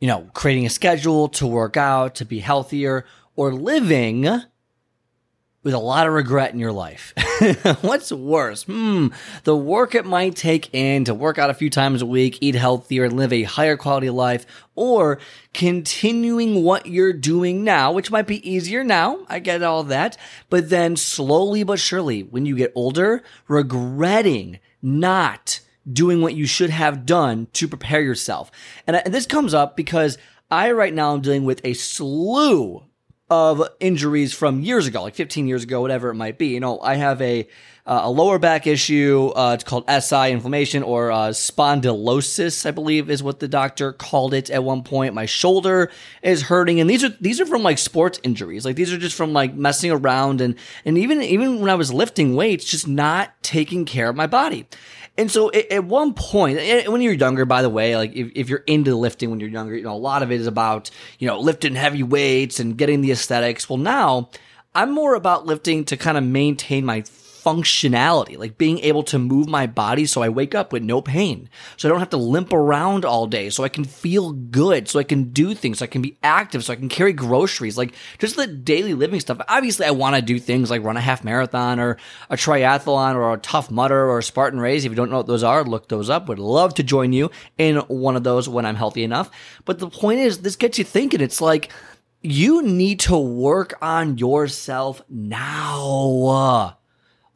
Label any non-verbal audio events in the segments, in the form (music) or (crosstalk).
You know, creating a schedule to work out, to be healthier, or living with a lot of regret in your life. (laughs) What's worse? Hmm, the work it might take in to work out a few times a week, eat healthier, and live a higher quality life, or continuing what you're doing now, which might be easier now. I get all that. But then slowly but surely, when you get older, regretting not doing what you should have done to prepare yourself. And, and this comes up because I right now am dealing with a slew of injuries from years ago, like 15 years ago, whatever it might be. You know, I have a uh, a lower back issue. Uh, it's called SI inflammation or uh, spondylosis, I believe, is what the doctor called it at one point. My shoulder is hurting, and these are these are from like sports injuries. Like these are just from like messing around and and even even when I was lifting weights, just not taking care of my body. And so at, one point, when you're younger, by the way, like if, if you're into lifting when you're younger, you know, a lot of it is about, you know, lifting heavy weights and getting the aesthetics. Well, now I'm more about lifting to kind of maintain my functionality, like being able to move my body so I wake up with no pain. So I don't have to limp around all day. So I can feel good. So I can do things. So I can be active. So I can carry groceries. Like just the daily living stuff. Obviously, I want to do things like run a half marathon or a triathlon or a Tough Mudder or a Spartan race. If you don't know what those are, look those up. Would love to join you in one of those when I'm healthy enough. But the point is, this gets you thinking. It's like, you need to work on yourself now.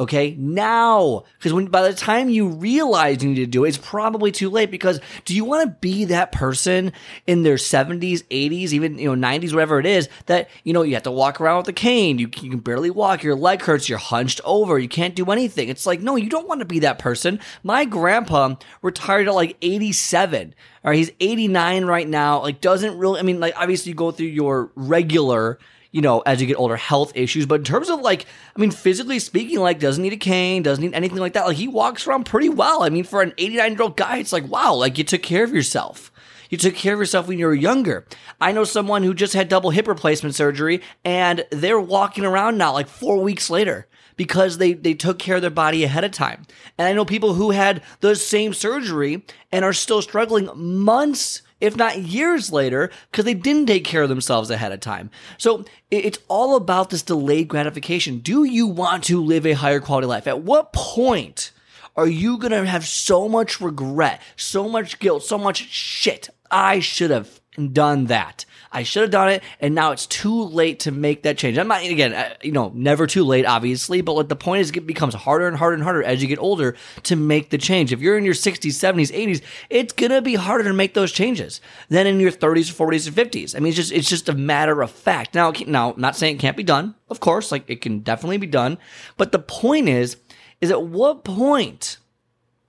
Okay, now, because when by the time you realize you need to do it, it's probably too late. Because do you want to be that person in their seventies, eighties, even you know nineties, whatever it is, that you know you have to walk around with a cane, you, you can barely walk, your leg hurts, you're hunched over, you can't do anything. It's like no, you don't want to be that person. My grandpa retired at like eighty-seven. All right, he's eighty-nine right now. Like doesn't really. I mean, like obviously you go through your regular you know, as you get older, health issues. But in terms of like, I mean, physically speaking, like doesn't need a cane, doesn't need anything like that. Like he walks around pretty well. I mean, for an 89 year old guy, it's like, wow, like you took care of yourself. You took care of yourself when you were younger. I know someone who just had double hip replacement surgery and they're walking around now like four weeks later because they, they took care of their body ahead of time. And I know people who had the same surgery and are still struggling months if not years later, because they didn't take care of themselves ahead of time. So it's all about this delayed gratification. Do you want to live a higher quality life? At what point are you going to have so much regret, so much guilt, so much shit? I should have done that. I should have done it, and now it's too late to make that change. I'm not again, you know, never too late, obviously, but what the point is, it becomes harder and harder and harder as you get older to make the change. If you're in your 60s, 70s, 80s, it's gonna be harder to make those changes than in your 30s, 40s, or 50s. I mean, it's just it's just a matter of fact. Now, now, not saying it can't be done, of course, like it can definitely be done, but the point is, is at what point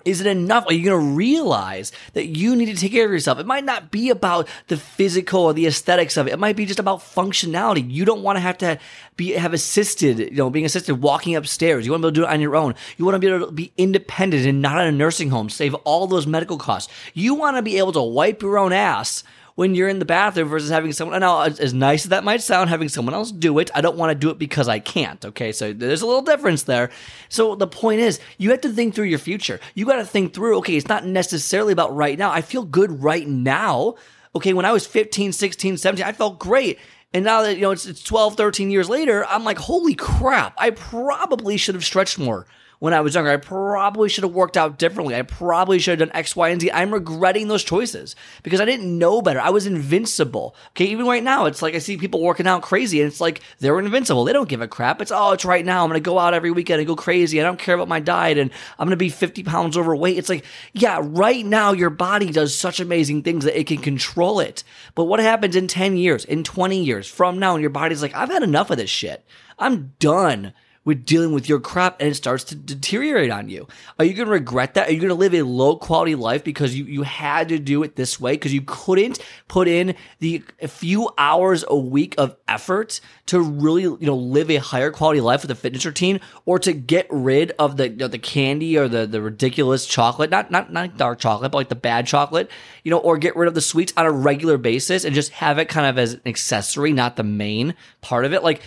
is it enough? Are you going to realize that you need to take care of yourself? It might not be about the physical or the aesthetics of it. It might be just about functionality. You don't want to have to be have assisted, you know, being assisted walking upstairs. You want to be able to do it on your own. You want to be able to be independent and not in a nursing home, save all those medical costs. You want to be able to wipe your own ass when you're in the bathroom versus having someone. Now, as nice as that might sound, having someone else do it, I don't want to do it because I can't. Okay, so there's a little difference there. So the point is, you have to think through your future. You got to think through. Okay, it's not necessarily about right now. I feel good right now. Okay, when I was 15, 16, 17, I felt great. And now that, you know, it's, it's 12, 13 years later, I'm like, holy crap, I probably should have stretched more when I was younger. I probably should have worked out differently. I probably should have done X, Y, and Z. I'm regretting those choices because I didn't know better. I was invincible. Okay, even right now, it's like I see people working out crazy and it's like they're invincible. They don't give a crap. It's, oh, it's right now. I'm going to go out every weekend and go crazy. I don't care about my diet and I'm going to be 50 pounds overweight. It's like, yeah, right now your body does such amazing things that it can control it. But what happens in 10 years, in 20 years from now, and your body's like, I've had enough of this shit. I'm done with dealing with your crap and it starts to deteriorate on you. Are you going to regret that? Are you going to live a low quality life because you, you had to do it this way because you couldn't put in the a few hours a week of effort to really, you know, live a higher quality life with a fitness routine or to get rid of the, you know, the candy or the, the ridiculous chocolate, not, not, not dark chocolate, but like the bad chocolate, you know, or get rid of the sweets on a regular basis and just have it kind of as an accessory, not the main part of it. Like,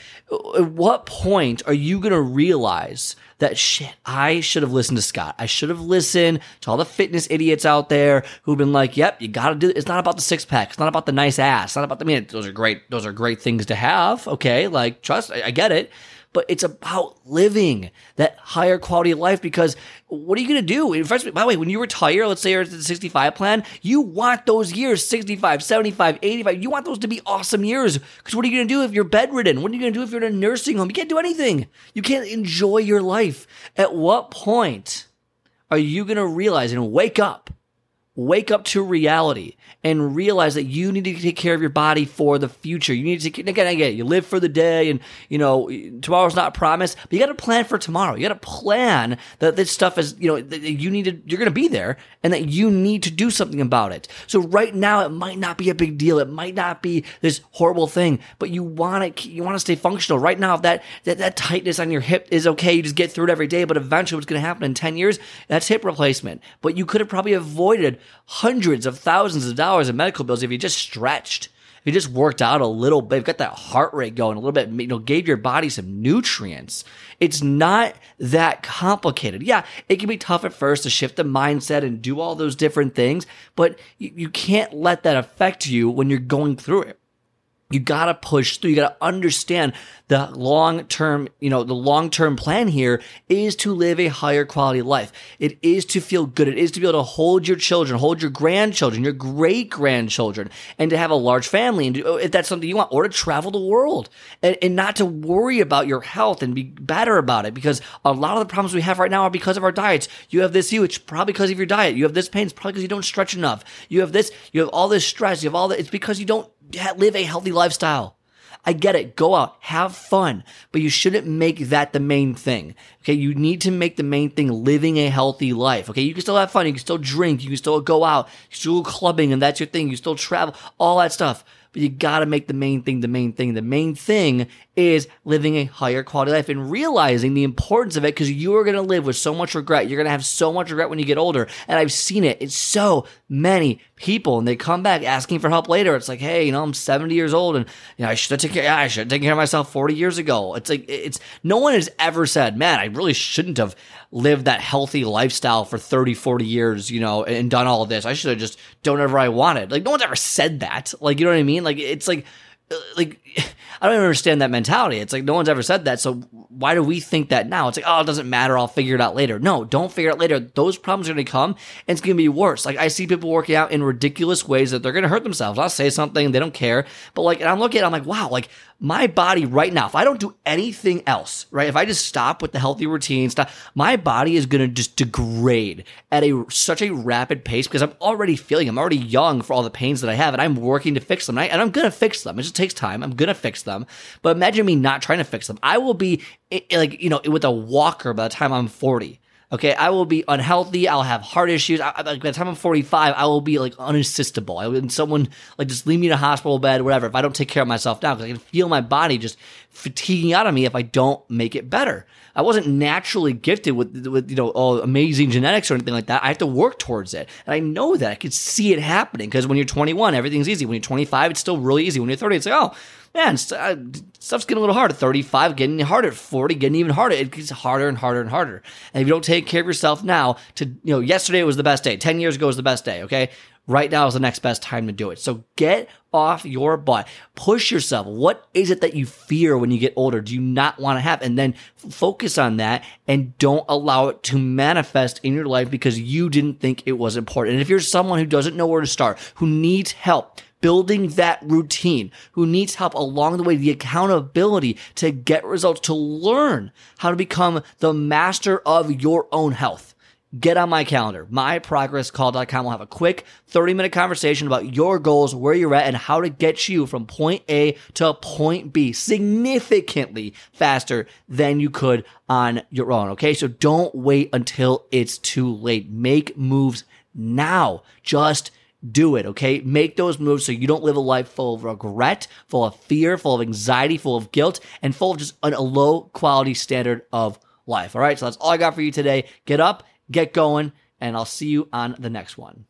at what point are you going to realize that shit, I should have listened to Scott. I should have listened to all the fitness idiots out there who've been like, yep, you got to do It's not about the six pack. It's not about the nice ass. It's not about the, I mean, those are great. Those are great things to have. Okay. Like, trust, I, I get it but it's about living that higher quality of life because what are you going to do? In fact, by the way, when you retire, let's say you're at the 65 plan, you want those years 65, 75, 85. You want those to be awesome years because what are you going to do if you're bedridden? What are you going to do if you're in a nursing home? You can't do anything. You can't enjoy your life. At what point are you going to realize and wake up? Wake up to reality and realize that you need to take care of your body for the future. You need to again, again, you live for the day and, you know, tomorrow's not promised, but you got to plan for tomorrow. You got to plan that this stuff is, you know, you need to, you're going to be there and that you need to do something about it. So right now, it might not be a big deal. It might not be this horrible thing, but you want to, you want to stay functional. Right now, that, that, that tightness on your hip is okay, you just get through it every day, but eventually what's going to happen in 10 years, that's hip replacement. But you could have probably avoided hundreds of thousands of dollars in medical bills if you just stretched, if you just worked out a little bit, got that heart rate going a little bit, you know, gave your body some nutrients. It's not that complicated. Yeah, it can be tough at first to shift the mindset and do all those different things, but you can't let that affect you when you're going through it. You gotta push through. You gotta understand the long term, you know, the long term plan here is to live a higher quality life. It is to feel good. It is to be able to hold your children, hold your grandchildren, your great grandchildren, and to have a large family. And oh, if that's something you want, or to travel the world and, and not to worry about your health and be better about it because a lot of the problems we have right now are because of our diets. You have this you, it's probably because of your diet. You have this pain, it's probably because you don't stretch enough. You have this, you have all this stress, you have all that. It's because you don't live a healthy lifestyle. I get it. Go out, have fun, but you shouldn't make that the main thing. Okay. You need to make the main thing living a healthy life. Okay. You can still have fun. You can still drink. You can still go out. You can still go clubbing and that's your thing. You still travel, all that stuff but you gotta make the main thing the main thing. The main thing is living a higher quality life and realizing the importance of it because you are gonna live with so much regret. You're gonna have so much regret when you get older. And I've seen it. It's so many people and they come back asking for help later. It's like, hey, you know, I'm 70 years old and you know, I should have taken care, I should have taken care of myself 40 years ago. It's like, it's no one has ever said, man, I really shouldn't have lived that healthy lifestyle for 30, 40 years, you know, and done all of this. I should have just done whatever I wanted. Like, no one's ever said that. Like, you know what I mean? Like, it's like, Uh, like (laughs) I don't even understand that mentality. It's like no one's ever said that. So why do we think that now? It's like, oh, it doesn't matter. I'll figure it out later. No, don't figure it out later. Those problems are going to come and it's going to be worse. Like I see people working out in ridiculous ways that they're going to hurt themselves. I'll say something, they don't care. But like, and I'm looking at it, I'm like, wow, like my body right now, if I don't do anything else, right? If I just stop with the healthy routine stuff, my body is going to just degrade at a such a rapid pace because I'm already feeling, I'm already young for all the pains that I have and I'm working to fix them. And, I, am going to fix them. It just takes time. I'm to fix them. But imagine me not trying to fix them. I will be like, you know, with a walker by the time I'm 40. Okay, I will be unhealthy. I'll have heart issues. I, by the time I'm 45, I will be like unassistable. I and someone like just leave me in a hospital bed, whatever. If I don't take care of myself now, because I can feel my body just fatiguing out of me if I don't make it better. I wasn't naturally gifted with with you know all amazing genetics or anything like that. I have to work towards it, and I know that I could see it happening because when you're 21, everything's easy. When you're 25, it's still really easy. When you're 30, it's like oh man, uh, stuff's getting a little harder. 35, getting harder. 40, getting even harder. It gets harder and harder and harder. And if you don't take care of yourself now, to, you know, yesterday was the best day. 10 years ago was the best day. Okay. Right now is the next best time to do it. So get off your butt. Push yourself. What is it that you fear when you get older? Do you not want to have? And then focus on that and don't allow it to manifest in your life because you didn't think it was important. And if you're someone who doesn't know where to start, who needs help, building that routine, who needs help along the way, the accountability to get results, to learn how to become the master of your own health. get on my calendar. MyProgressCall.com We'll have a quick 30 minute conversation about your goals, where you're at, and how to get you from point A to point B significantly faster than you could on your own. Okay. So don't wait until it's too late. Make moves now. Just do it, okay? Make those moves so you don't live a life full of regret, full of fear, full of anxiety, full of guilt, and full of just a low quality standard of life. All right, so that's all I got for you today. Get up, get going, and I'll see you on the next one.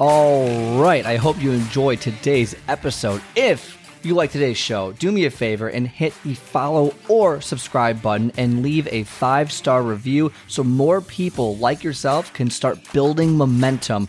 All right, I hope you enjoyed today's episode. If you like today's show, do me a favor and hit the follow or subscribe button and leave a five star review so more people like yourself can start building momentum